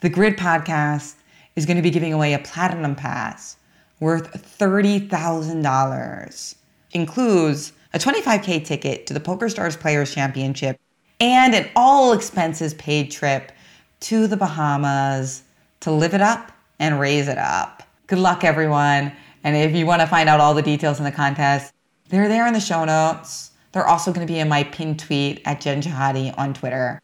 The Grid podcast is going to be giving away a platinum pass worth $30,000. Includes a 25K ticket to the PokerStars Players Championship and an all expenses paid trip to the Bahamas to live it up and raise it up. Good luck, everyone. And if you want to find out all the details in the contest, they're there in the show notes. They're also going to be in my pinned tweet at Jen Shahade on Twitter.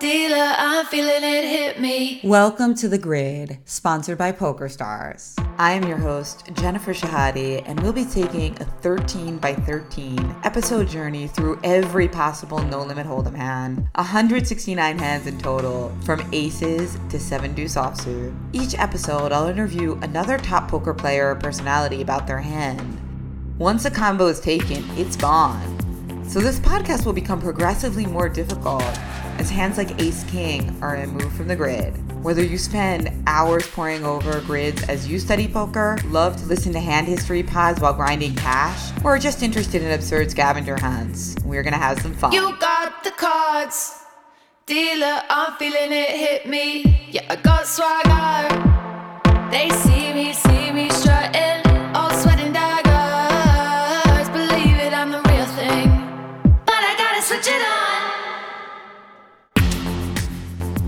Dealer, I'm feeling it hit me. Welcome to The Grid, sponsored by PokerStars. I am your host, Jennifer Shahade, and we'll be taking a 13 by 13 episode journey through every possible no limit hold'em hand. 169 hands in total, from aces to 7 deuce offsuit. Each episode, I'll interview another top poker player or personality about their hand. Once a combo is taken, it's gone. So this podcast will become progressively more difficult as hands like Ace King are removed from the grid. Whether you spend hours poring over grids as you study poker, love to listen to hand history pods while grinding cash, or are just interested in absurd scavenger hunts, we're gonna have some fun. You got the cards. Dealer, I'm feeling it hit me. Yeah, I got swagger. They see me, see me strutting. Switch it on.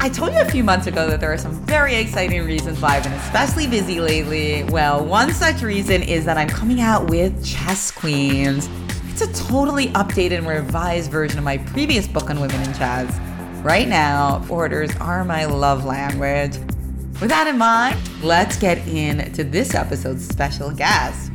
I told you a few months ago that there are some very exciting reasons why I've been especially busy lately. Well, one such reason is that I'm coming out with Chess Queens. It's a totally updated and revised version of my previous book on women in chess. Right now, orders are my love language. With that in mind, let's get into this episode's special guest.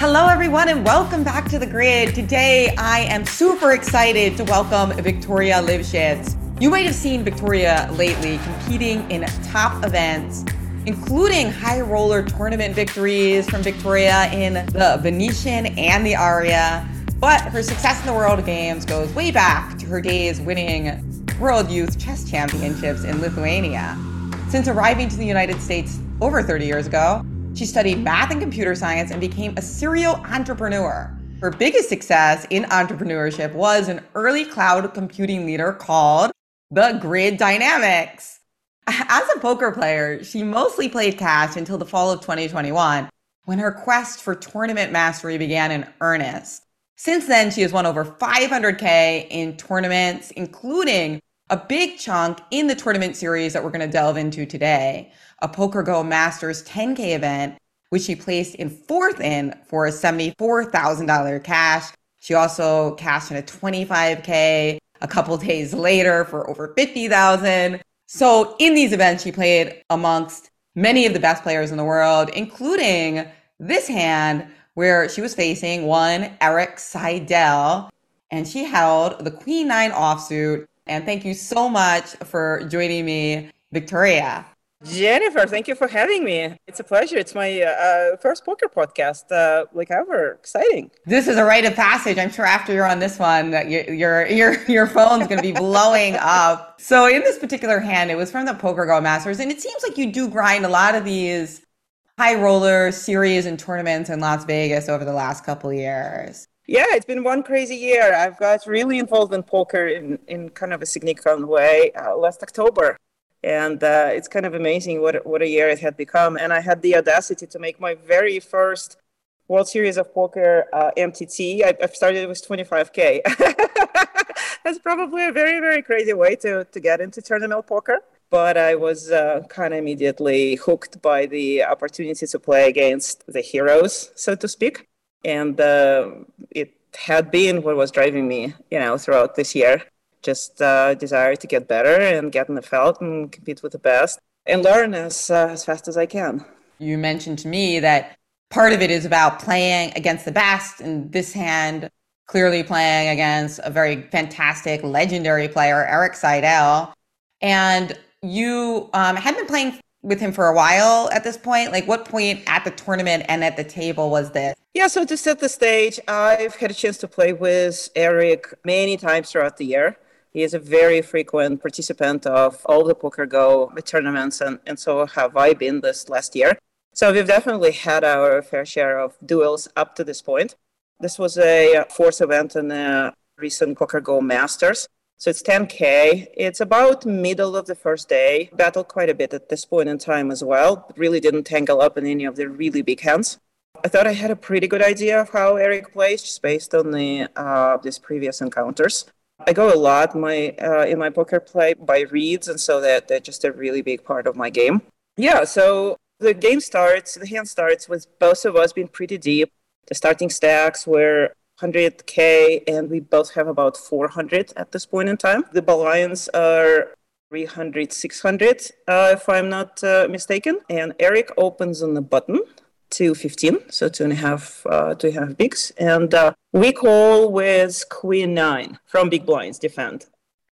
Hello, everyone, and welcome back to the grid. Today, I am super excited to welcome Victoria Livschitz. You might have seen Victoria lately competing in top events, including high roller tournament victories from Victoria in the Venetian and the Aria. But her success in the World Games goes way back to her days winning World Youth Chess Championships in Lithuania. Since arriving to the United States over 30 years ago, she studied math and computer science and became a serial entrepreneur. Her biggest success in entrepreneurship was an early cloud computing leader called the Grid Dynamics. As a poker player, she mostly played cash until the fall of 2021, when her quest for tournament mastery began in earnest. Since then, she has won over 500K in tournaments, including a big chunk in the tournament series that we're going to delve into today, a Poker Go Masters 10K event, which she placed in fourth in for a $74,000 cash. She also cashed in a 25K a couple days later for over 50,000. So in these events, she played amongst many of the best players in the world, including this hand where she was facing one Erik Seidel, and she held the Queen Nine offsuit. And thank you so much for joining me, Victoria. Jennifer, thank you for having me. It's a pleasure. It's my uh, first poker podcast, uh, like ever. Exciting. This is a rite of passage. I'm sure after you're on this one, that your your your, your phone's going to be blowing up. So in this particular hand, it was from the Poker Go Masters, and it seems like you do grind a lot of these high roller series and tournaments in Las Vegas over the last couple years. Yeah, it's been one crazy year. I've got really involved in poker in, in kind of a significant way uh, last October and uh, it's kind of amazing what what a year it had become. And I had the audacity to make my very first World Series of Poker uh, MTT. I, I started with 25k. That's probably a very very crazy way to to get into tournament poker. But I was uh, kind of immediately hooked by the opportunity to play against the heroes, so to speak, and uh, it had been what was driving me, you know, throughout this year just uh, desire to get better and get in the felt and compete with the best and learn as, uh, as fast as I can. You mentioned to me that part of it is about playing against the best, and this hand clearly playing against a very fantastic, legendary player, Erik Seidel. And you um, had been playing with him for a while at this point. Like, what point at the tournament and at the table was this? Yeah, so to set the stage, I've had a chance to play with Erik many times throughout the year. He is a very frequent participant of all the Poker Go tournaments, and, and so have I been this last year. So we've definitely had our fair share of duels up to this point. This was a fourth event in the recent Poker Go Masters. So it's 10K. It's about middle of the first day. Battled quite a bit at this point in time as well. Really didn't tangle up in any of the really big hands. I thought I had a pretty good idea of how Erik plays just based on the uh, these previous encounters. I go a lot my uh, in my poker play by reads, and so that they're just a really big part of my game. Yeah, so the game starts, the hand starts with both of us being pretty deep. The starting stacks were 100k and we both have about 400 at this point in time. The blinds are 300 600 uh, if i'm not uh, mistaken. And erik opens on the button 215 so two and a half uh, two and a half bigs. And uh, we call with queen nine from big blinds defend.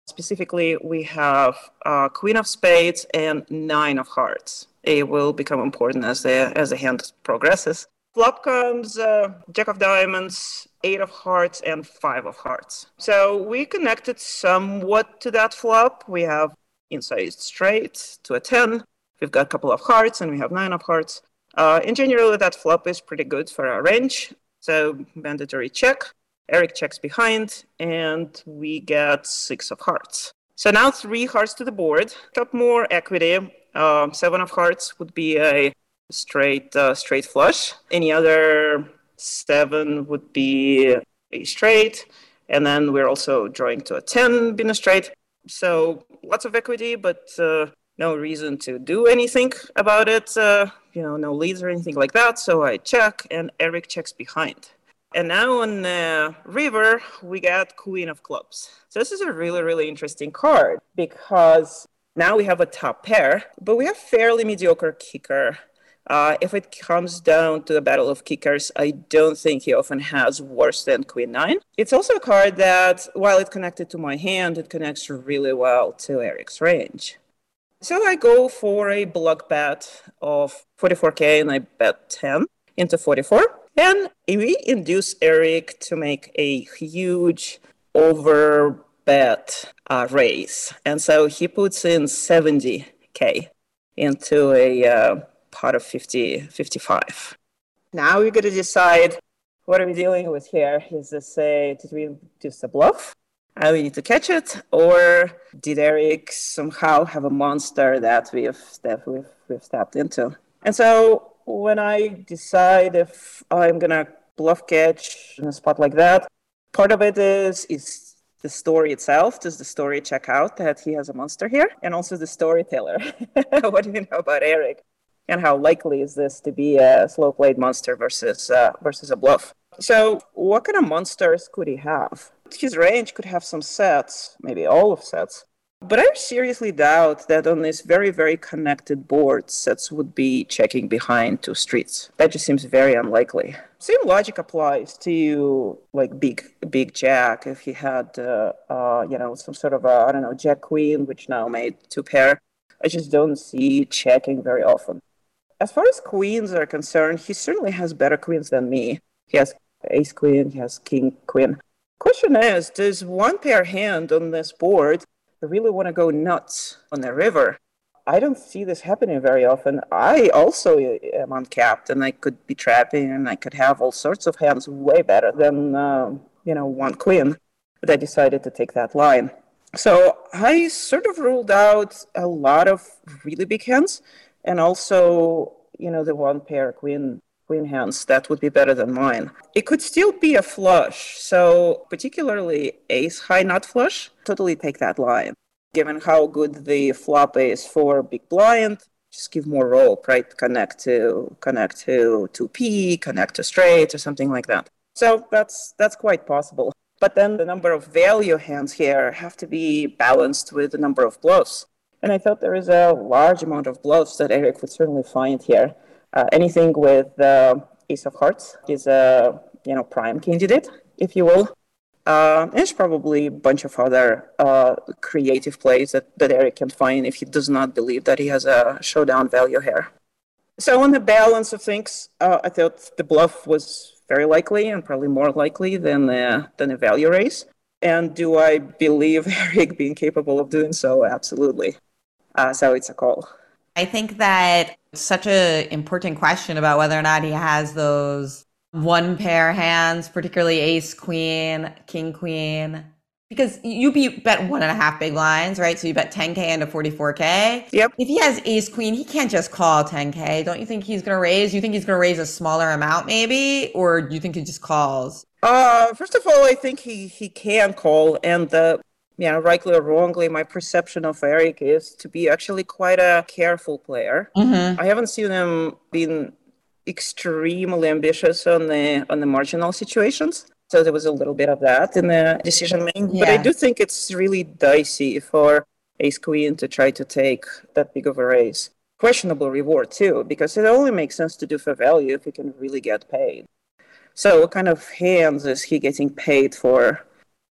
Specifically we have uh, queen of spades and nine of hearts. It will become important as the as the hand progresses. Flop comes uh, jack of diamonds eight of hearts and five of hearts. So we connected somewhat to that flop. We have inside straight to a 10. We've got a couple of hearts and we have nine of hearts. Uh, in general, that flop is pretty good for our range. So mandatory check. Erik checks behind and we get six of hearts. So now three hearts to the board. Got more equity. Um, seven of hearts would be a straight uh, straight flush. Any other seven would be a straight, and then we're also drawing to a 10 being a straight. So lots of equity, but uh, no reason to do anything about it. Uh, you know, no leads or anything like that. So I check, and Erik checks behind. And now on the river, we got Queen of Clubs. So this is a really, really interesting card because now we have a top pair, but we have fairly mediocre kicker uh, if it comes down to the battle of kickers, I don't think he often has worse than Queen 9. It's also a card that, while it connected to my hand, it connects really well to Erik's range. So I go for a block bet of 44k and I bet 10 into 44. And we induce Erik to make a huge over bet uh, raise. And so he puts in 70k into a uh, part of 50, 55. Now we're going to decide what are we dealing with here? Is this a, did we just a bluff? And we need to catch it, or did Erik somehow have a monster that we've that we've we've stepped into? And so when I decide if I'm gonna bluff catch in a spot like that, part of it is is the story itself. Does the story check out that he has a monster here? And also the storyteller. what do you know about Erik? And how likely is this to be a slow played monster versus uh, versus a bluff. So, what kind of monsters could he have? His range could have some sets, maybe all of sets. But I seriously doubt that on this very, very connected board, sets would be checking behind two streets. That just seems very unlikely. Same logic applies to like big, big Jack. If he had, uh, uh, you know, some sort of I don't know, Jack Queen, which now made two pair. I just don't see checking very often as far as queens are concerned, he certainly has better queens than me. He has ace queen, he has king queen. Question is, does one pair hand on this board really want to go nuts on the river? I don't see this happening very often. I also am uncapped, and I could be trapping, and I could have all sorts of hands way better than uh, you know one queen. But I decided to take that line. So I sort of ruled out a lot of really big hands and also you know the one pair queen queen hands that would be better than mine. It could still be a flush. So particularly ace high nut flush totally take that line. Given how good the flop is for big blind just give more rope right? Connect to connect to 2p connect to straight or something like that. So that's that's quite possible. But then the number of value hands here have to be balanced with the number of bluffs and I thought there is a large amount of bluffs that Erik would certainly find here. Uh, anything with uh, Ace of Hearts is a you know prime candidate, if you will. Uh, there's probably a bunch of other uh, creative plays that, that Erik can find if he does not believe that he has a showdown value here. So on the balance of things, uh, I thought the bluff was very likely and probably more likely than the, than a value raise. And do I believe Erik being capable of doing so? Absolutely. Uh, so it's a call. I think that such an important question about whether or not he has those one pair hands, particularly ace queen, king queen, because you be bet one and a half big blinds, right? So you bet 10k into 44k. Yep. If he has ace queen, he can't just call 10k. Don't you think he's gonna raise? You think he's gonna raise a smaller amount, maybe, or do you think he just calls? Uh, first of all, I think he he can call, and uh, you know, rightly or wrongly, my perception of Erik is to be actually quite a careful player. Mm-hmm. I haven't seen him being extremely ambitious on the on the marginal situations. So there was a little bit of that in the decision making. But I do think it's really dicey for Ace Queen to try to take that big of a raise. Questionable reward too, because it only makes sense to do for value if you can really get paid. So what kind of hands is he getting paid for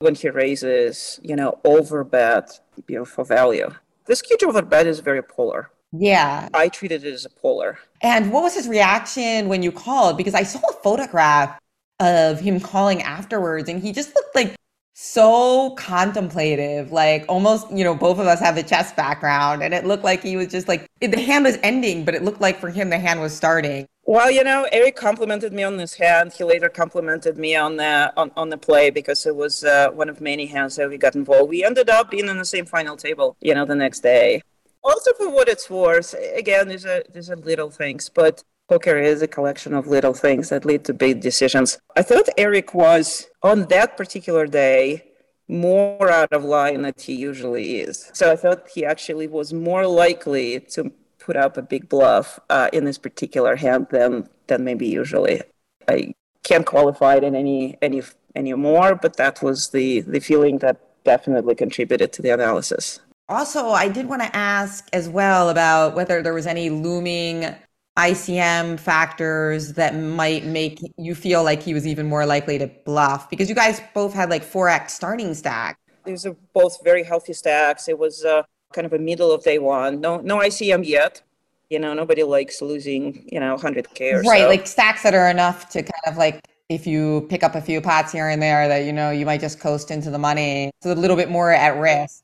when he raises, you know, over bet, you know, for value? This huge over bet is very polar. Yeah. I treated it as a polar. And what was his reaction when you called? Because I saw a photograph of him calling afterwards, and he just looked like so contemplative, like almost, you know, both of us have the chess background, and it looked like he was just like the hand was ending, but it looked like for him the hand was starting. Well, you know, Erik complimented me on this hand. He later complimented me on the on, on the play because it was uh, one of many hands that we got involved. We ended up being in the same final table, you know, the next day. Also, for what it's worth, again, these are these are little things, but poker is a collection of little things that lead to big decisions. I thought Erik was on that particular day more out of line than he usually is. So I thought he actually was more likely to put up a big bluff uh, in this particular hand than than maybe usually. I can't qualify it in any any any more, but that was the the feeling that definitely contributed to the analysis. Also, I did want to ask as well about whether there was any looming ICM factors that might make you feel like he was even more likely to bluff because you guys both had like 4x starting stack. These are both very healthy stacks. It was uh, kind of a middle of day one. No no ICM yet. You know, nobody likes losing, you know, 100K or right, so. like stacks that are enough to kind of like if you pick up a few pots here and there that you know you might just coast into the money. It's a little bit more at risk.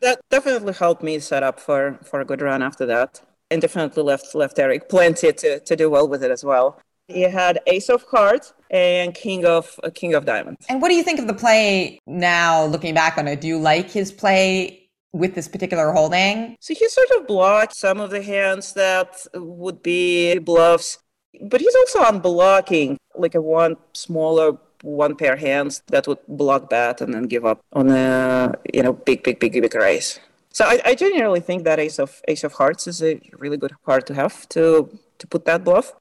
that definitely helped me set up for, for a good run after that. And definitely left left Erik plenty to, to do well with it as well. He had Ace of Hearts and King of uh, King of Diamonds. And what do you think of the play now looking back on it? Do you like his play with this particular holding? So he sort of blocked some of the hands that would be bluffs, but he's also unblocking like a one smaller one pair hands that would block bet and then give up on a you know big big big big raise. So I, I genuinely think that ace of ace of hearts is a really good card to have to to put that bluff.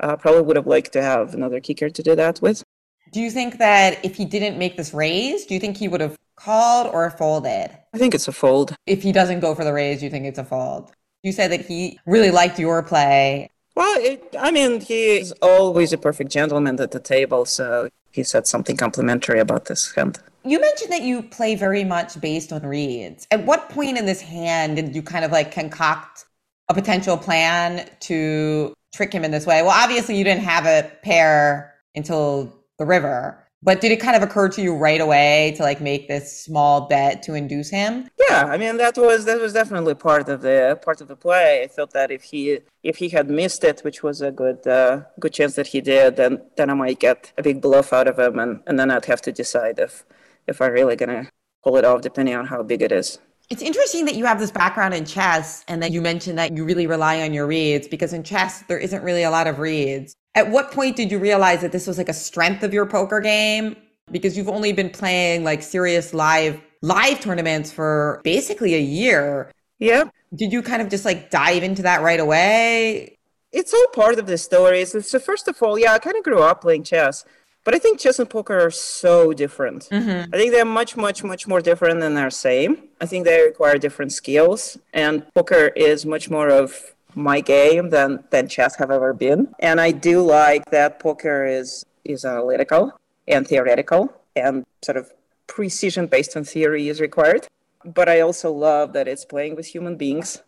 Uh, probably would have liked to have another kicker to do that with. Do you think that if he didn't make this raise, do you think he would have called or folded? I think it's a fold. If he doesn't go for the raise, you think it's a fold? You said that he really liked your play. Well, it, I mean, he is always a perfect gentleman at the table, so he said something complimentary about this hand. You mentioned that you play very much based on reads. At what point in this hand did you kind of like concoct a potential plan to trick him in this way? Well, obviously you didn't have a pair until the river, but did it kind of occur to you right away to like make this small bet to induce him? Yeah, I mean that was that was definitely part of the part of the play. I thought that if he if he had missed it, which was a good uh, good chance that he did, then then I might get a big bluff out of him, and, and then I'd have to decide if if I'm really gonna pull it off, depending on how big it is. It's interesting that you have this background in chess and that you mentioned that you really rely on your reads because in chess, there isn't really a lot of reads. At what point did you realize that this was like a strength of your poker game? Because you've only been playing like serious live live tournaments for basically a year. Yeah, Did you kind of just like dive into that right away? it's all part of the story. So, so first of all, yeah, I kind of grew up playing chess, but I think chess and poker are so different. Mm-hmm. I think they're much, much, much more different than they're same. I think they require different skills, and poker is much more of my game than than chess have ever been. And I do like that poker is is analytical and theoretical, and sort of precision based on theory is required. But I also love that it's playing with human beings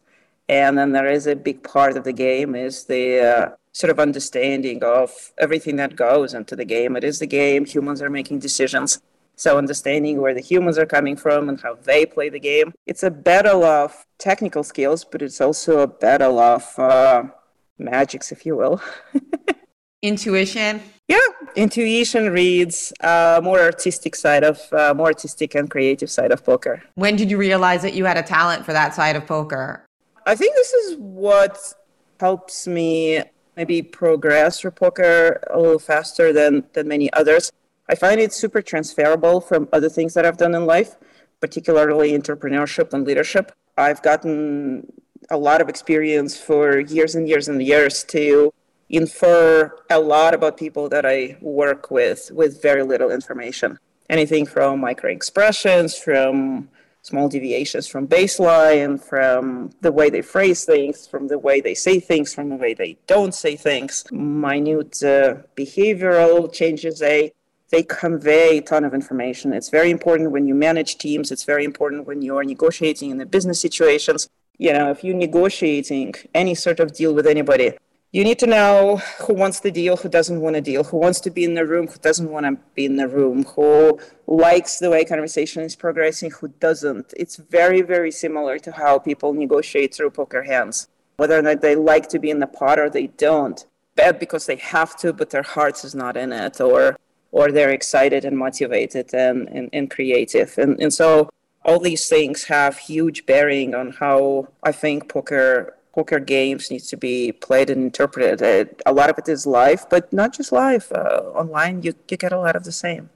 and then there is a big part of the game is the uh, sort of understanding of everything that goes into the game. It is the game. Humans are making decisions. So understanding where the humans are coming from and how they play the game. It's a battle of technical skills, but it's also a battle of uh, magics, if you will. intuition? Yeah, intuition reads uh, more artistic side of uh, more artistic and creative side of poker. When did you realize that you had a talent for that side of poker? I think this is what helps me maybe progress for poker a little faster than than many others. I find it super transferable from other things that I've done in life, particularly entrepreneurship and leadership. I've gotten a lot of experience for years and years and years to infer a lot about people that I work with with very little information. Anything from micro expressions, from small deviations from baseline, from the way they phrase things, from the way they say things, from the way they don't say things, minute uh, behavioral changes. They they convey a ton of information. It's very important when you manage teams. It's very important when you are negotiating in the business situations. You know, if you're negotiating any sort of deal with anybody, you need to know who wants the deal, who doesn't want a deal, who wants to be in the room, who doesn't want to be in the room, who likes the way conversation is progressing, who doesn't. It's very, very similar to how people negotiate through poker hands, whether or not they like to be in the pot or they don't. Bad because they have to, but their hearts is not in it, or or they're excited and motivated and, and, and creative. And, and so all these things have huge bearing on how I think poker poker games needs to be played and interpreted. A lot of it is live, but not just live. Uh, online, you, you get a lot of the same.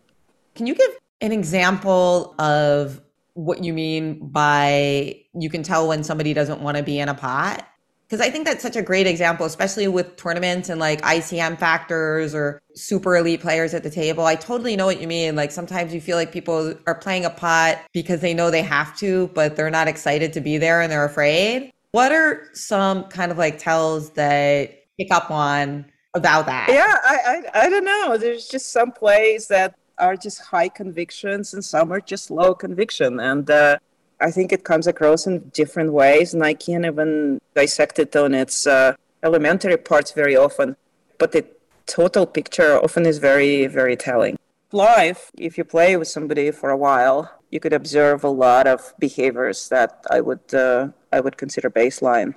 Can you give an example of what you mean by you can tell when somebody doesn't want to be in a pot? Because I think that's such a great example, especially with tournaments and like ICM factors or super elite players at the table. I totally know what you mean. Like sometimes you feel like people are playing a pot because they know they have to, but they're not excited to be there and they're afraid. What are some kind of like tells that pick up on about that? Yeah, I, I, I don't know. There's just some plays that are just high convictions and some are just low conviction. And uh, I think it comes across in different ways, and I can't even dissect it on its uh, elementary parts very often. But the total picture often is very, very telling. Live, if you play with somebody for a while, you could observe a lot of behaviors that I would uh, I would consider baseline.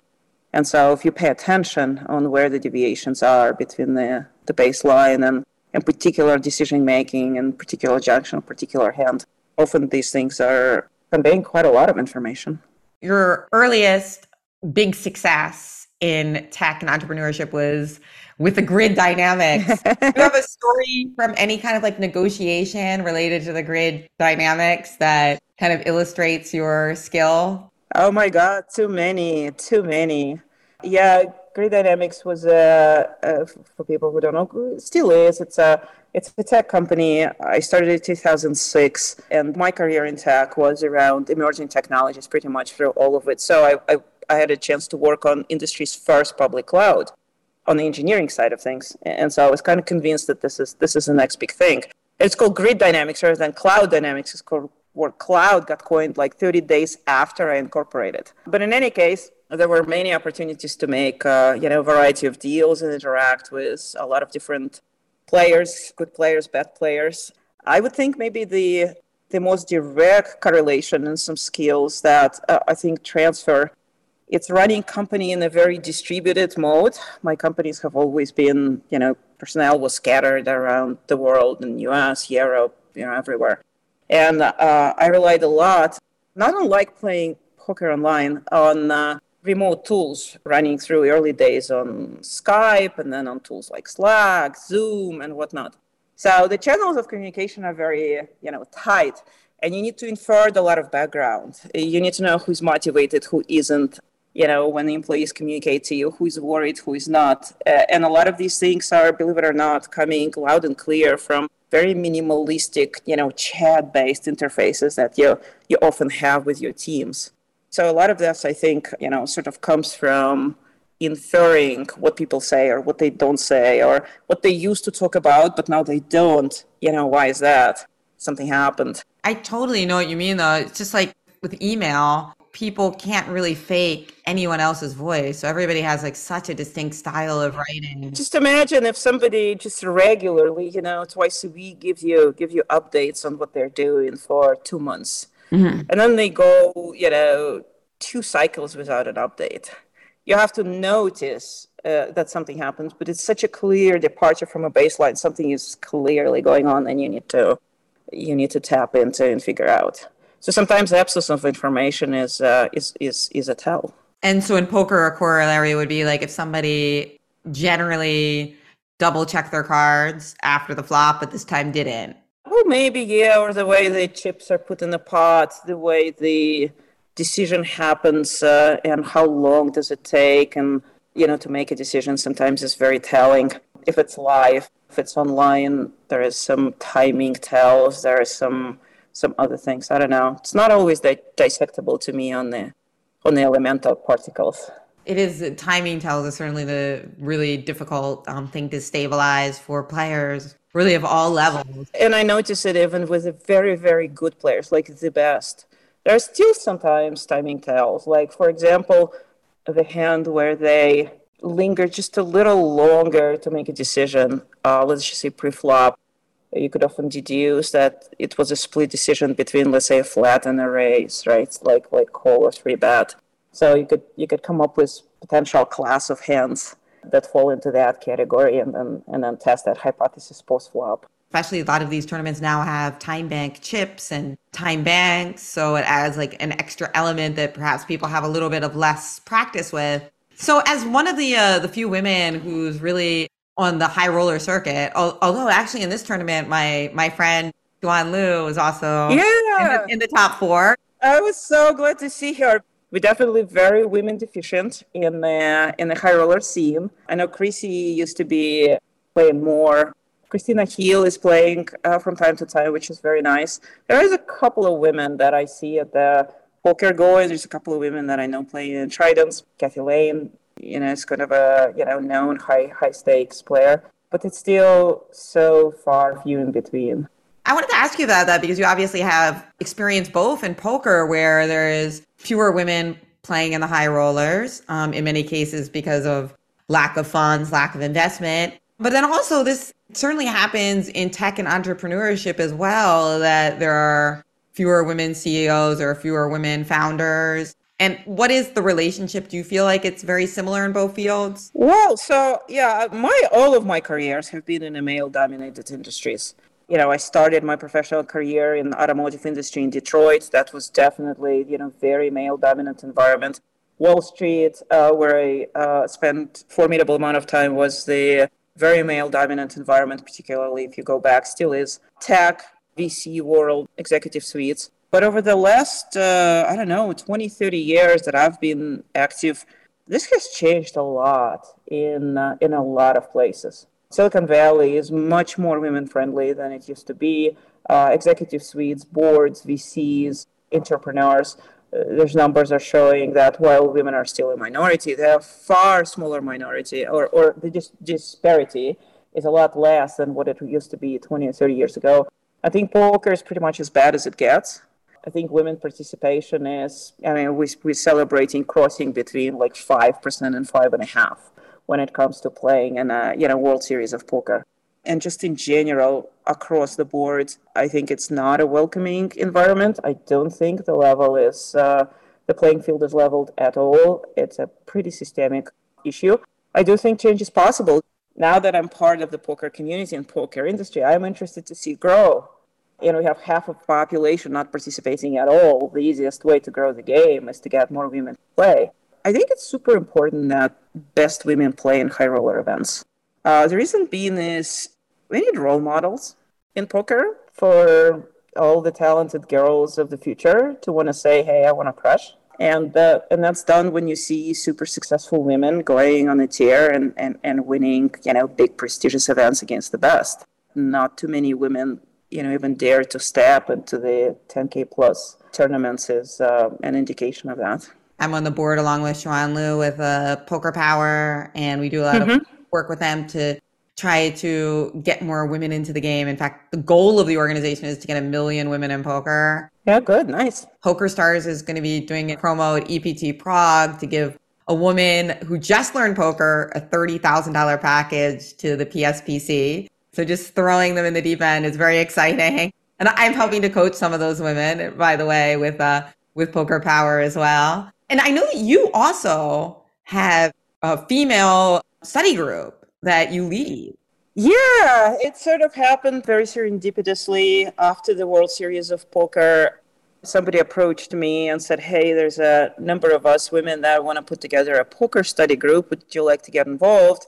And so if you pay attention on where the deviations are between the, the baseline and, and particular decision making and particular junction, particular hand, often these things are conveying quite a lot of information. Your earliest big success in tech and entrepreneurship was with the grid dynamics. Do you have a story from any kind of like negotiation related to the grid dynamics that kind of illustrates your skill? Oh my God, too many, too many. Yeah, Grid Dynamics was uh, uh, for people who don't know, still is. It's a it's a tech company. I started in 2006, and my career in tech was around emerging technologies, pretty much through all of it. So I, I, I had a chance to work on industry's first public cloud, on the engineering side of things, and so I was kind of convinced that this is this is the next big thing. It's called Grid Dynamics rather than Cloud Dynamics. It's called word cloud got coined like 30 days after I incorporated. But in any case, there were many opportunities to make uh, you know a variety of deals and interact with a lot of different players, good players, bad players. I would think maybe the the most direct correlation and some skills that uh, I think transfer. It's running company in a very distributed mode. My companies have always been, you know, personnel was scattered around the world in U.S., Europe, you know, everywhere. And uh, I relied a lot, not unlike playing poker online, on uh, remote tools running through early days on Skype and then on tools like Slack, Zoom, and whatnot. So the channels of communication are very, you know, tight, and you need to infer a lot of background. You need to know who's motivated, who isn't. You know, when the employees communicate to you, who is worried, who is not, uh, and a lot of these things are, believe it or not, coming loud and clear from very minimalistic, you know, chat-based interfaces that you you often have with your teams. So a lot of this, I think, you know, sort of comes from inferring what people say or what they don't say or what they used to talk about, but now they don't. You know, why is that? Something happened. I totally know what you mean, though. It's just like with email, people can't really fake anyone else's voice. So everybody has like such a distinct style of writing. Just imagine if somebody just regularly, you know, twice a week gives you give you updates on what they're doing for two months. Mm-hmm. And then they go, you know, two cycles without an update. You have to notice uh, that something happens, but it's such a clear departure from a baseline. Something is clearly going on, and you need to you need to tap into and figure out. So sometimes absence of information is uh, is is is a tell. And so in poker, a corollary would be like if somebody generally double check their cards after the flop, but this time didn't. Maybe yeah, or the way the chips are put in the pot, the way the decision happens, uh, and how long does it take, and you know, to make a decision sometimes is very telling. If it's live, if it's online, there is some timing tells. There is some some other things. I don't know. It's not always that dissectable to me on the on the elemental particles. It is timing tells is certainly the really difficult um, thing to stabilize for players, really of all levels. And I notice it even with the very very good players, like the best. There are still sometimes timing tells. Like for example, the hand where they linger just a little longer to make a decision. Uh, let's just say pre-flop. You could often deduce that it was a split decision between, let's say, a flat and a raise, right? Like like call or three bet. So you could you could come up with potential class of hands that fall into that category, and then and then test that hypothesis post flop especially a lot of these tournaments now have time bank chips and time banks so it adds like an extra element that perhaps people have a little bit of less practice with. So as one of the uh, the few women who's really on the high roller circuit although actually in this tournament my my friend Joanne Liu is also yeah. in, the, in the top four. I was so glad to see her we're definitely very women deficient in the in the high roller scene. I know Chrissy used to be playing more Christina Heel is playing uh, from time to time, which is very nice. There is a couple of women that I see at the poker going. There's a couple of women that I know playing in Tritons. Kathy Lane, you know, is kind of a you know known high high stakes player, but it's still so far few in between. I wanted to ask you about that because you obviously have experience both in poker, where there is fewer women playing in the high rollers, um, in many cases because of lack of funds, lack of investment. But then also, this certainly happens in tech and entrepreneurship as well that there are fewer women CEOs or fewer women founders. And what is the relationship? Do you feel like it's very similar in both fields? Well, so yeah, my all of my careers have been in a male-dominated industries. You know, I started my professional career in the automotive industry in Detroit. That was definitely, you know, very male-dominant environment. Wall Street, uh, where I uh, spent formidable amount of time, was the very male dominant environment, particularly if you go back, still is tech, VC world, executive suites. But over the last, uh, I don't know, 20, 30 years that I've been active, this has changed a lot in, uh, in a lot of places. Silicon Valley is much more women friendly than it used to be. Uh, executive suites, boards, VCs, entrepreneurs Those numbers are showing that while women are still a minority, they are far smaller minority, or, or the dis- disparity is a lot less than what it used to be 20 or 30 years ago. I think poker is pretty much as bad as it gets. I think women participation is, I mean, we, we're celebrating crossing between like 5% and 5.5% when it comes to playing in a you know, World Series of Poker. And just in general across the board i think it's not a welcoming environment. I don't think the level is uh, the playing field is leveled at all. It's a pretty systemic issue. I do think change is possible. Now that i'm part of the poker community and poker industry i'm interested to see grow. You know we have half of population not participating at all. The easiest way to grow the game is to get more women to play i think it's super important that best women play in high roller events uh, the reason being is we need role models in poker for all the talented girls of the future to want to say, "Hey, I want to crush." And uh, and that's done when you see super successful women going on a tier and, and, and winning, you know, big prestigious events against the best. Not too many women, you know, even dare to step into the 10k plus tournaments is uh, an indication of that. I'm on the board along with Joanne Liu with uh, Poker Power, and we do a lot mm-hmm. of work with them to try to get more women into the game. In fact, the goal of the organization is to get a million women in poker. Yeah, good, nice. Poker Stars is going to be doing a promo at EPT Prague to give a woman who just learned poker a $30,000 package to the PSPC. So just throwing them in the deep end is very exciting. And I'm helping to coach some of those women, by the way, with uh, with Poker Power as well. And I know that you also have a female study group that you lead. Yeah, it sort of happened very serendipitously after the World Series of Poker. Somebody approached me and said, Hey, there's a number of us women that want to put together a poker study group. Would you like to get involved?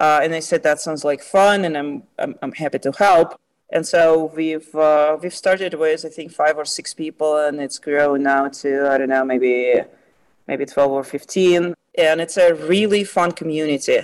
Uh, and I said, That sounds like fun, and I'm, I'm, I'm happy to help. And so we've uh, we've started with I think five or six people, and it's grown now to I don't know maybe maybe twelve or fifteen, and it's a really fun community.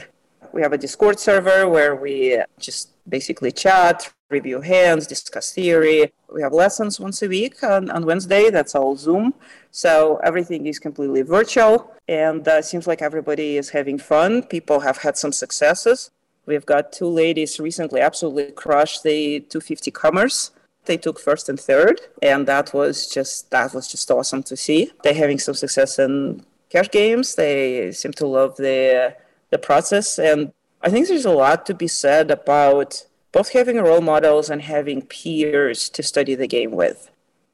We have a Discord server where we just basically chat, review hands, discuss theory. We have lessons once a week on, on Wednesday. That's all Zoom. So everything is completely virtual and uh, seems like everybody is having fun. People have had some successes. We've got two ladies recently absolutely crushed the 250 commerce. They took first and third, and that was just that was just awesome to see. They're having some success in cash games. They seem to love the the process. And I think there's a lot to be said about both having role models and having peers to study the game with.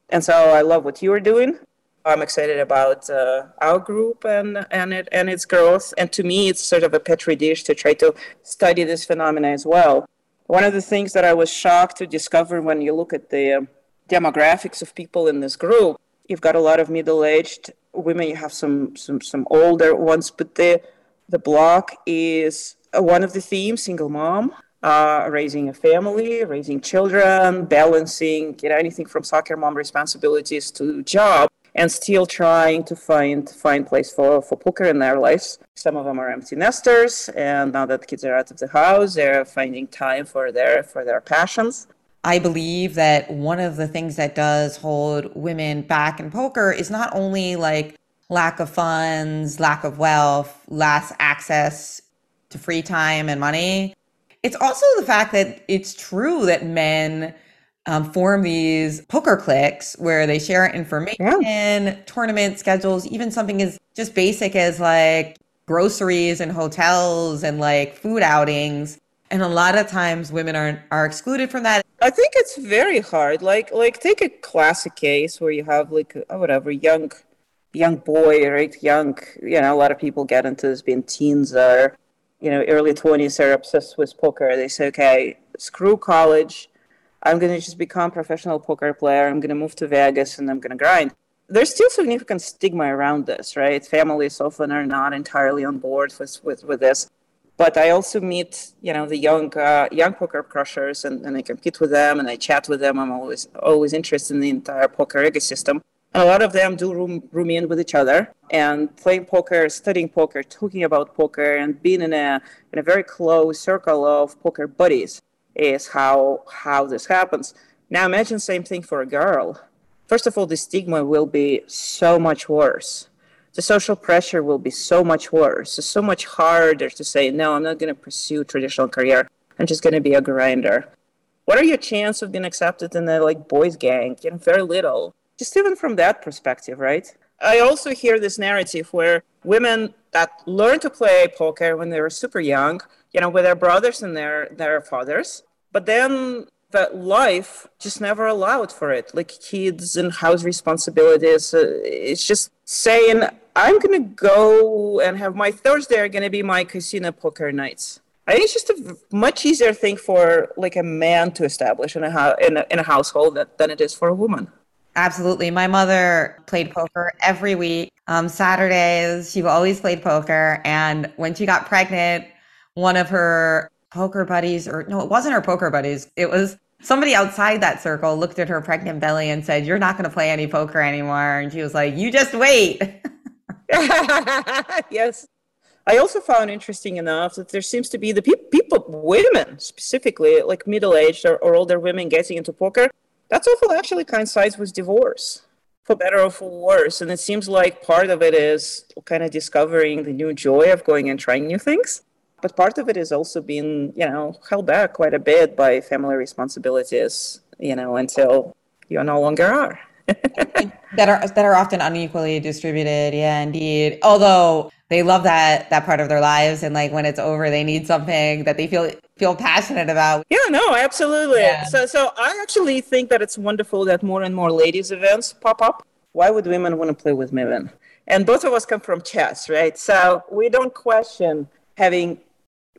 And so I love what you are doing. I'm excited about uh, our group and and it and its growth. And to me, it's sort of a petri dish to try to study this phenomena as well. One of the things that I was shocked to discover when you look at the um, demographics of people in this group, you've got a lot of middle-aged women. You have some some some older ones, but the the block is uh, one of the themes single mom uh, raising a family raising children balancing you know anything from soccer mom responsibilities to job and still trying to find find place for, for poker in their lives some of them are empty nesters and now that kids are out of the house they're finding time for their for their passions I believe that one of the things that does hold women back in poker is not only like lack of funds, lack of wealth, less access to free time and money. It's also the fact that it's true that men um, form these poker cliques where they share information, yeah. tournament schedules, even something as just basic as like groceries and hotels and like food outings. And a lot of times women are are excluded from that. I think it's very hard. Like like take a classic case where you have like a, whatever young young boy, right? Young, you know, a lot of people get into this being teens or, you know, early 20s are obsessed with poker. They say, okay, screw college. I'm going to just become a professional poker player. I'm going to move to Vegas and I'm going to grind. There's still significant stigma around this, right? Families often are not entirely on board with, with, with this. But I also meet, you know, the young uh, young poker crushers, and, and I compete with them, and I chat with them. I'm always always interested in the entire poker ecosystem And a lot of them do room, room in with each other and playing poker, studying poker, talking about poker, and being in a in a very close circle of poker buddies is how how this happens. Now imagine same thing for a girl. First of all, the stigma will be so much worse. The social pressure will be so much worse. It's so much harder to say, no, I'm not going to pursue traditional career. I'm just going to be a grinder. What are your chances of being accepted in the like boys gang? You know, very little just even from that perspective, right? I also hear this narrative where women that learn to play poker when they were super young, you know, with their brothers and their their fathers, but then the life just never allowed for it, like kids and house responsibilities. Uh, it's just saying, I'm gonna go and have my Thursday are gonna be my casino poker nights. I think it's just a much easier thing for like a man to establish in a, in a, in a household that, than it is for a woman. Absolutely. My mother played poker every week. Um, Saturdays, she always played poker. And when she got pregnant, one of her poker buddies, or no, it wasn't her poker buddies, it was somebody outside that circle looked at her pregnant belly and said, You're not going to play any poker anymore. And she was like, You just wait. yes. I also found interesting enough that there seems to be the pe- people, women specifically, like middle aged or, or older women getting into poker that's often actually coincides with divorce, for better or for worse. And it seems like part of it is kind of discovering the new joy of going and trying new things. But part of it is also being, you know, held back quite a bit by family responsibilities, you know, until you no longer are. that are that are often unequally distributed. Yeah, indeed. Although they love that that part of their lives, and like when it's over, they need something that they feel feel passionate about. Yeah, no, absolutely. Yeah. So, so I actually think that it's wonderful that more and more ladies events pop up. Why would women want to play with women? And both of us come from chess, right? So we don't question having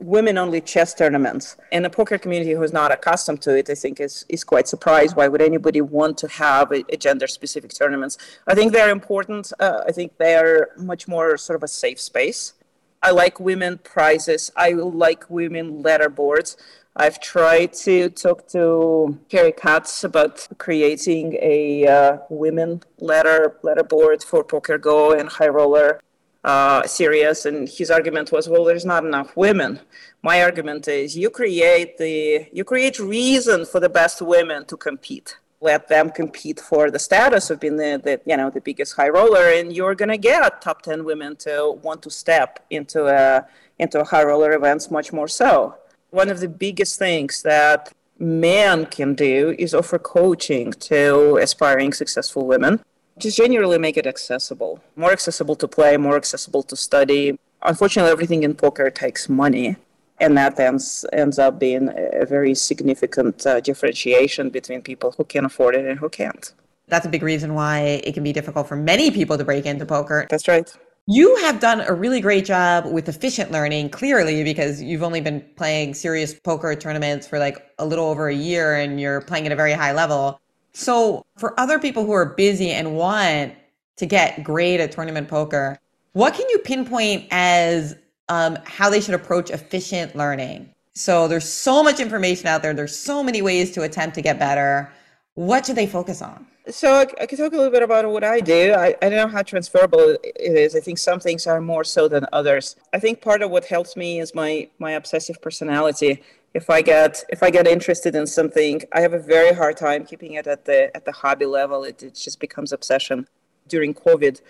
women only chess tournaments. And the poker community who's not accustomed to it, I think, is, is quite surprised. Why would anybody want to have a, a gender specific tournaments? I think they're important. Uh, I think they're much more sort of a safe space. I like women prizes. I like women leaderboards. I've tried to talk to Cary Katz about creating a uh, women letter leaderboard for Poker Go and High Roller uh, series, and his argument was, well, there's not enough women. My argument is, you create the you create reason for the best women to compete. Let them compete for the status of being the, the you know the biggest high roller, and you're gonna get top ten women to want to step into a into a high roller events much more so. One of the biggest things that men can do is offer coaching to aspiring successful women just genuinely make it accessible, more accessible to play, more accessible to study. Unfortunately, everything in poker takes money, and that ends ends up being a very significant uh, differentiation between people who can afford it and who can't. That's a big reason why it can be difficult for many people to break into poker. That's right. You have done a really great job with efficient learning, clearly, because you've only been playing serious poker tournaments for like a little over a year and you're playing at a very high level. So, for other people who are busy and want to get great at tournament poker, what can you pinpoint as um, how they should approach efficient learning? So, there's so much information out there, there's so many ways to attempt to get better. What should they focus on? So I, I can talk a little bit about what I do. I, I don't know how transferable it is. I think some things are more so than others. I think part of what helps me is my my obsessive personality if I get if I get interested in something, I have a very hard time keeping it at the at the hobby level. It, it just becomes obsession. During COVID,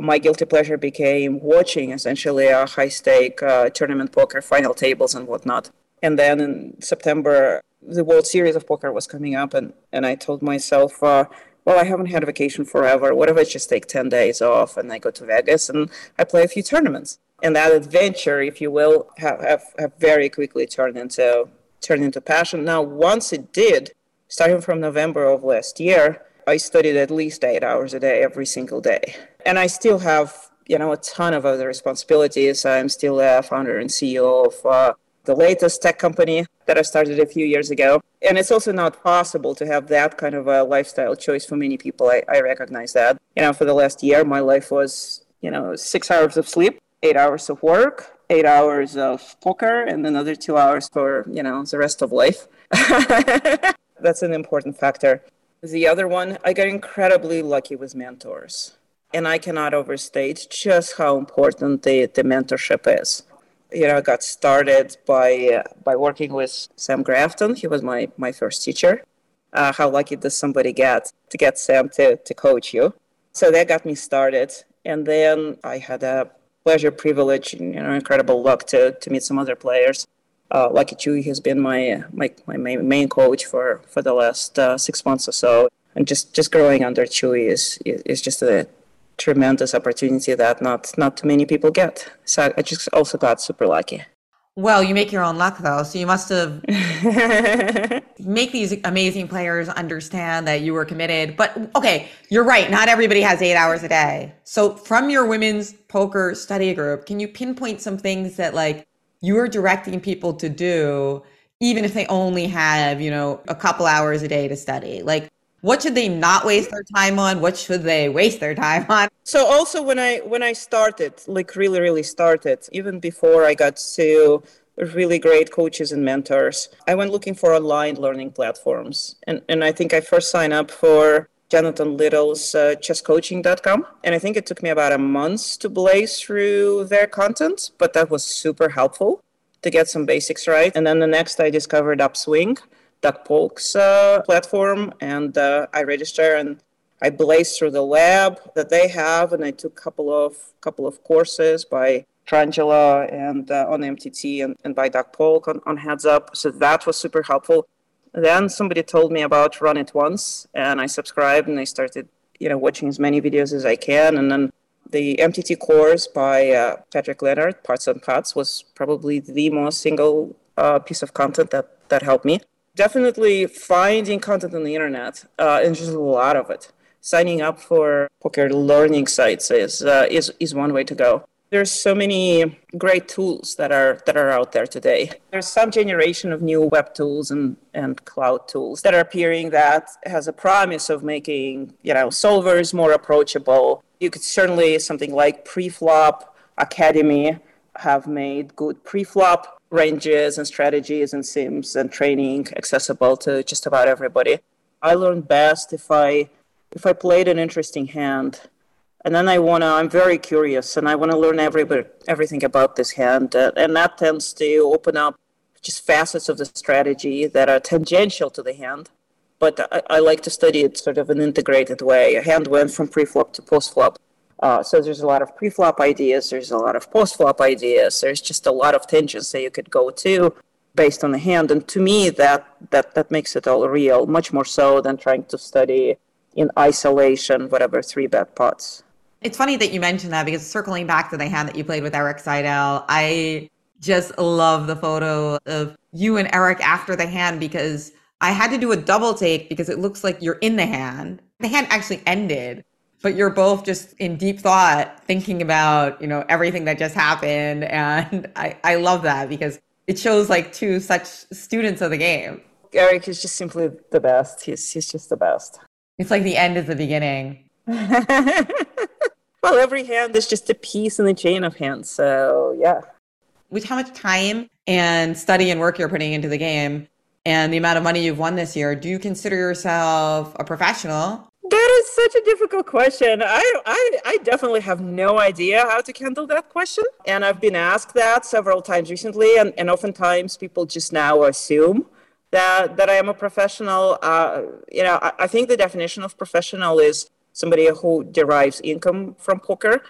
my guilty pleasure became watching essentially a high stake uh, tournament poker, final tables and whatnot. And then in September, the World Series of Poker was coming up, and and I told myself. Uh, well, I haven't had a vacation forever. What if I just take 10 days off and I go to Vegas and I play a few tournaments? and that adventure, if you will, have, have, have very quickly turned into turned into passion. Now, once it did, starting from November of last year, I studied at least eight hours a day every single day, and I still have you know a ton of other responsibilities. I'm still a founder and CEO of uh, the latest tech company that I started a few years ago. And it's also not possible to have that kind of a lifestyle choice for many people. I, I recognize that. You know, for the last year, my life was, you know, six hours of sleep, eight hours of work, eight hours of poker, and another two hours for, you know, the rest of life. That's an important factor. The other one, I got incredibly lucky with mentors. And I cannot overstate just how important the, the mentorship is. You know, I got started by uh, by working with Sam Grafton. He was my, my first teacher. Uh, how lucky does somebody get to get Sam to, to coach you? So that got me started. And then I had a pleasure, privilege, and you know, incredible luck to to meet some other players. Uh, Lucky Chewy has been my my my main coach for for the last uh, six months or so, and just just growing under Chewy is is just a tremendous opportunity that not not too many people get. So I just also got super lucky. Well, you make your own luck though. So you must have make these amazing players understand that you were committed. But okay, you're right. Not everybody has eight hours a day. So from your women's poker study group, can you pinpoint some things that like you are directing people to do, even if they only have, you know, a couple hours a day to study? Like what should they not waste their time on? What should they waste their time on? So also when i when i started like really really started even before i got to really great coaches and mentors i went looking for online learning platforms. And and i think i first signed up for jonathan little's uh, chesscoaching.com and i think it took me about a month to blaze through their content but that was super helpful to get some basics right. And then the next i discovered upswing Polk's uh, platform, and uh, I register and I blazed through the lab that they have, and I took a couple of couple of courses by Trangela and uh, on MTT and, and by Doug Polk on, on Heads Up. So that was super helpful. Then somebody told me about Run It Once, and I subscribed and I started, you know, watching as many videos as I can. And then the MTT course by uh, Patrick Leonard, Parts and Putts, was probably the most single uh, piece of content that that helped me definitely finding content on the internet uh, and just a lot of it. Signing up for poker learning sites is uh, is is one way to go. there's so many great tools that are that are out there today. There's some generation of new web tools and, and cloud tools that are appearing that has a promise of making, you know, solvers more approachable. You could certainly something like Preflop Academy have made good preflop ranges and strategies and sims and training accessible to just about everybody. I learn best if I if I played an interesting hand. And then I wanna I'm very curious and I want to learn every everything about this hand. Uh, and that tends to open up just facets of the strategy that are tangential to the hand. But I, I like to study it sort of an integrated way. A hand went from pre-flop to post-flop uh, so there's a lot of pre-flop ideas there's a lot of post-flop ideas there's just a lot of tangents that you could go to based on the hand and to me that that that makes it all real much more so than trying to study in isolation whatever three bet pots it's funny that you mentioned that because circling back to the hand that you played with Erik Seidel, I just love the photo of you and Erik after the hand because I had to do a double take because it looks like you're in the hand. The hand actually ended, but you're both just in deep thought thinking about, you know, everything that just happened. And I, I love that because it shows like two such students of the game. erik is just simply the best. He's, he's just the best. It's like the end is the beginning. well, every hand is just a piece in the chain of hands. So, yeah. With how much time and study and work you're putting into the game and the amount of money you've won this year, do you consider yourself a professional? That is such a difficult question. I, I, I definitely have no idea how to handle that question. And I've been asked that several times recently. And, and oftentimes people just now assume that, that I am a professional. Uh, you know, I, I think the definition of professional is somebody who derives income from poker.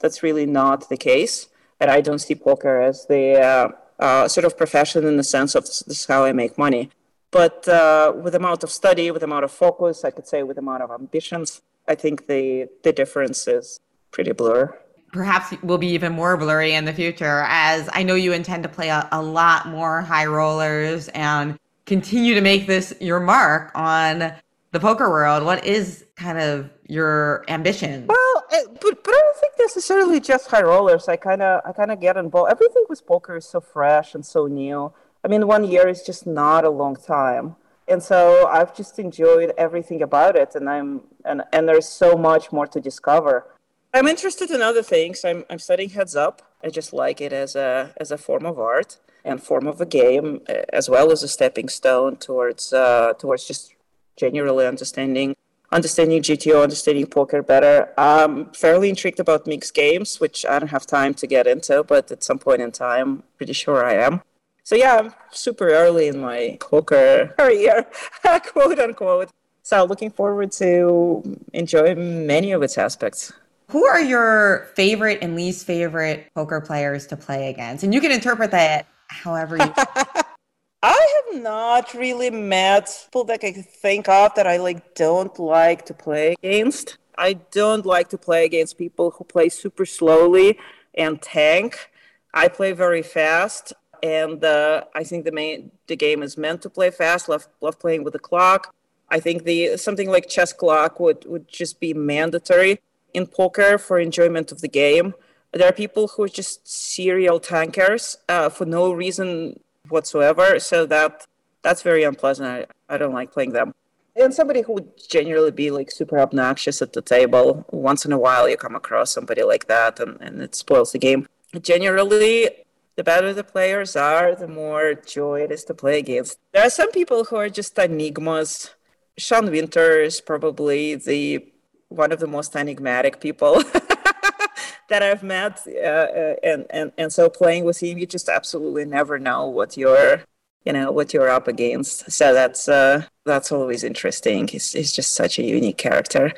That's really not the case. And I don't see poker as the uh, uh, sort of profession in the sense of this is how I make money. But uh, with the amount of study, with the amount of focus, I could say with the amount of ambitions, I think the, the difference is pretty blur. Perhaps will be even more blurry in the future, as I know you intend to play a, a lot more high rollers and continue to make this your mark on the poker world. What is kind of your ambition? Well, but but I don't think necessarily just high rollers. I kind of I kind of get involved. Everything with poker is so fresh and so new. I mean, one year is just not a long time, and so I've just enjoyed everything about it, and I'm and and there's so much more to discover. I'm interested in other things. I'm I'm studying heads up. I just like it as a as a form of art and form of a game, as well as a stepping stone towards uh, towards just generally understanding understanding GTO, understanding poker better. I'm fairly intrigued about mixed games, which I don't have time to get into, but at some point in time, pretty sure I am. So yeah, I'm super early in my poker career, quote unquote. So looking forward to enjoy many of its aspects. Who are your favorite and least favorite poker players to play against? And you can interpret that however you I have not really met people that I can think of that I like don't like to play against. I don't like to play against people who play super slowly and tank. I play very fast, and uh, I think the main the game is meant to play fast. Love love playing with the clock. I think the something like chess clock would would just be mandatory in poker for enjoyment of the game. There are people who are just serial tankers uh, for no reason whatsoever. So that that's very unpleasant. I, I don't like playing them. And somebody who would generally be like super obnoxious at the table. Once in a while, you come across somebody like that, and, and it spoils the game. Generally, the better the players are, the more joy it is to play against. There are some people who are just enigmas. Sean Winter is probably the one of the most enigmatic people that I've met, uh, uh, and and and so playing with him, you just absolutely never know what you're, you know, what you're up against. So that's uh, that's always interesting. He's he's just such a unique character.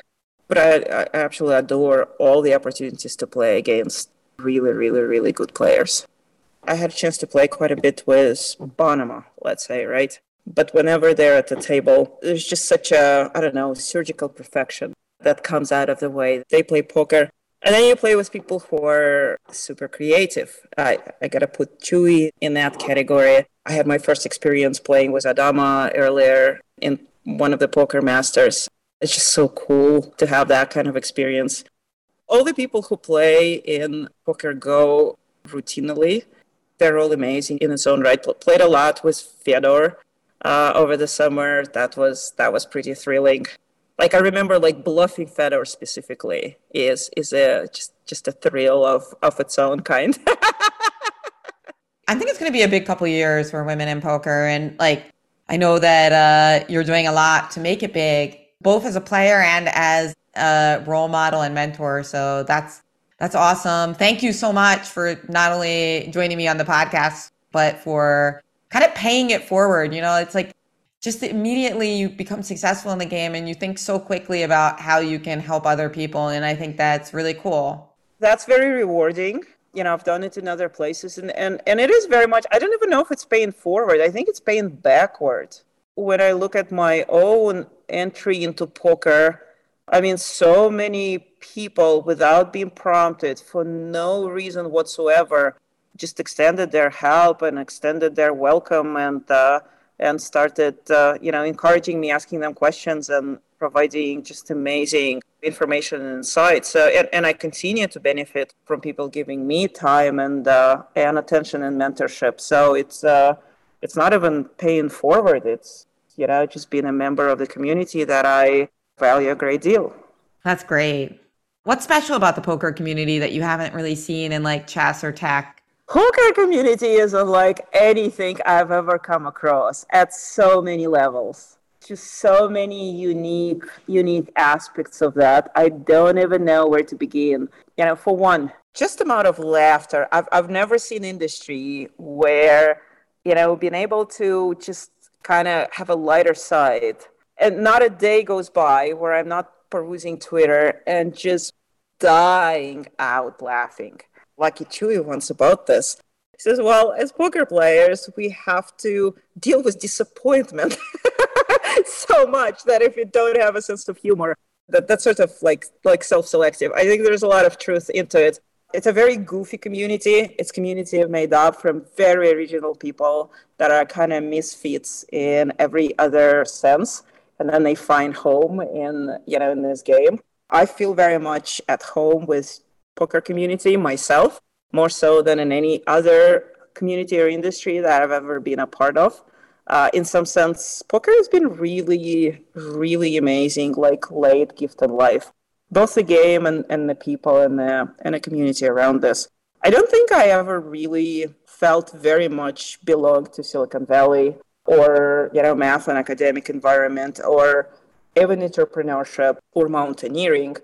But I, I absolutely adore all the opportunities to play against really, really, really good players. I had a chance to play quite a bit with Bonomo, let's say, right? But whenever they're at the table, there's just such a, I don't know, surgical perfection that comes out of the way they play poker. And then you play with people who are super creative. I, I gotta put Chewy in that category. I had my first experience playing with Addamo earlier in one of the poker masters. It's just so cool to have that kind of experience. all the people who play in PokerGO routinely, they're all amazing in its own right. Played a lot with Fedor uh, over the summer. That was that was pretty thrilling. Like I remember, like bluffing Fedor specifically is is a just just a thrill of of its own kind. I think it's going to be a big couple years for women in poker, and like I know that uh, you're doing a lot to make it big, both as a player and as a role model and mentor. So that's that's awesome. Thank you so much for not only joining me on the podcast, but for kind of paying it forward. You know, it's like just immediately you become successful in the game and you think so quickly about how you can help other people. And I think that's really cool. That's very rewarding. You know, I've done it in other places and, and, and it is very much, I don't even know if it's paying forward. I think it's paying backward. When I look at my own entry into poker, I mean, so many people, without being prompted, for no reason whatsoever, just extended their help and extended their welcome and uh, and started, uh, you know, encouraging me, asking them questions, and providing just amazing information and insights. Uh, and, and I continue to benefit from people giving me time and uh, and attention and mentorship. So it's uh, it's not even paying forward. It's you know just being a member of the community that I value a great deal. That's great. What's special about the poker community that you haven't really seen in like chess or tech? Poker community is unlike anything I've ever come across at so many levels. Just so many unique, unique aspects of that. I don't even know where to begin. You know, for one, just amount of laughter. I've I've never seen industry where, you know, being able to just kind of have a lighter side and not a day goes by where I'm not perusing Twitter and just dying out laughing. Lucky Chewy once about this. He says, Well, as poker players, we have to deal with disappointment so much that if you don't have a sense of humor, that that's sort of like like self-selective. I think there's a lot of truth into it. It's a very goofy community. It's community made up from very original people that are kind of misfits in every other sense and then they find home in you know in this game. I feel very much at home with poker community myself, more so than in any other community or industry that I've ever been a part of. Uh, in some sense, poker has been really, really amazing, like late gift of life, both the game and, and the people and the and the community around this. I don't think I ever really felt very much belonged to Silicon Valley or you know math and academic environment or even entrepreneurship or mountaineering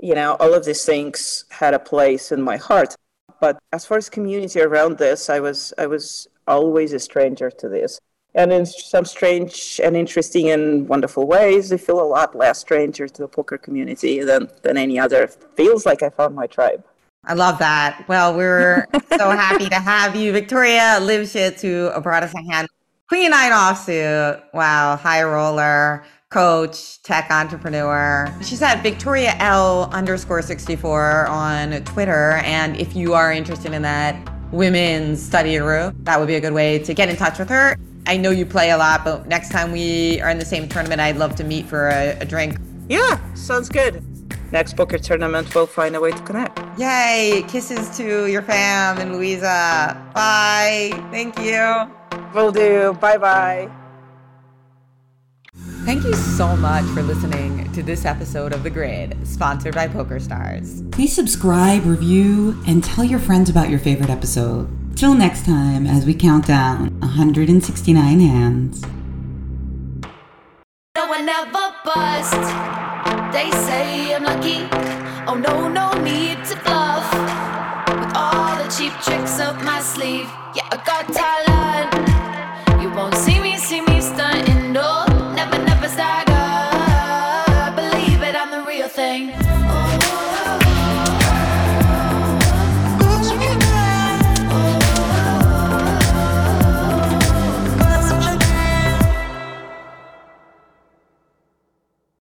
you know all of these things had a place in my heart. But as far as community around this i was i was always a stranger to this. And in some strange and interesting and wonderful ways i feel a lot less stranger to the poker community than than any other. It feels like i found my tribe. I love that. Well, we're so happy to have you, Victoria Livschitz, who brought us a hand Queen Nine offsuit. Wow, high roller, coach, tech entrepreneur. She's at Victoria L underscore 64 on Twitter. And if you are interested in that women's study group, that would be a good way to get in touch with her. I know you play a lot, but next time we are in the same tournament, I'd love to meet for a, a drink. Yeah, sounds good. Next poker tournament, we'll find a way to connect. Yay! Kisses to your fam and Louisa. Bye. Thank you. Will do. Bye bye. Thank you so much for listening to this episode of The Grid, sponsored by PokerStars. Please subscribe, review, and tell your friends about your favorite episode. Till next time, as we count down 169 hands. No one ever bust. They say I'm lucky. Oh no, no need to bluff. With all the cheap tricks up my sleeve. Yeah, I got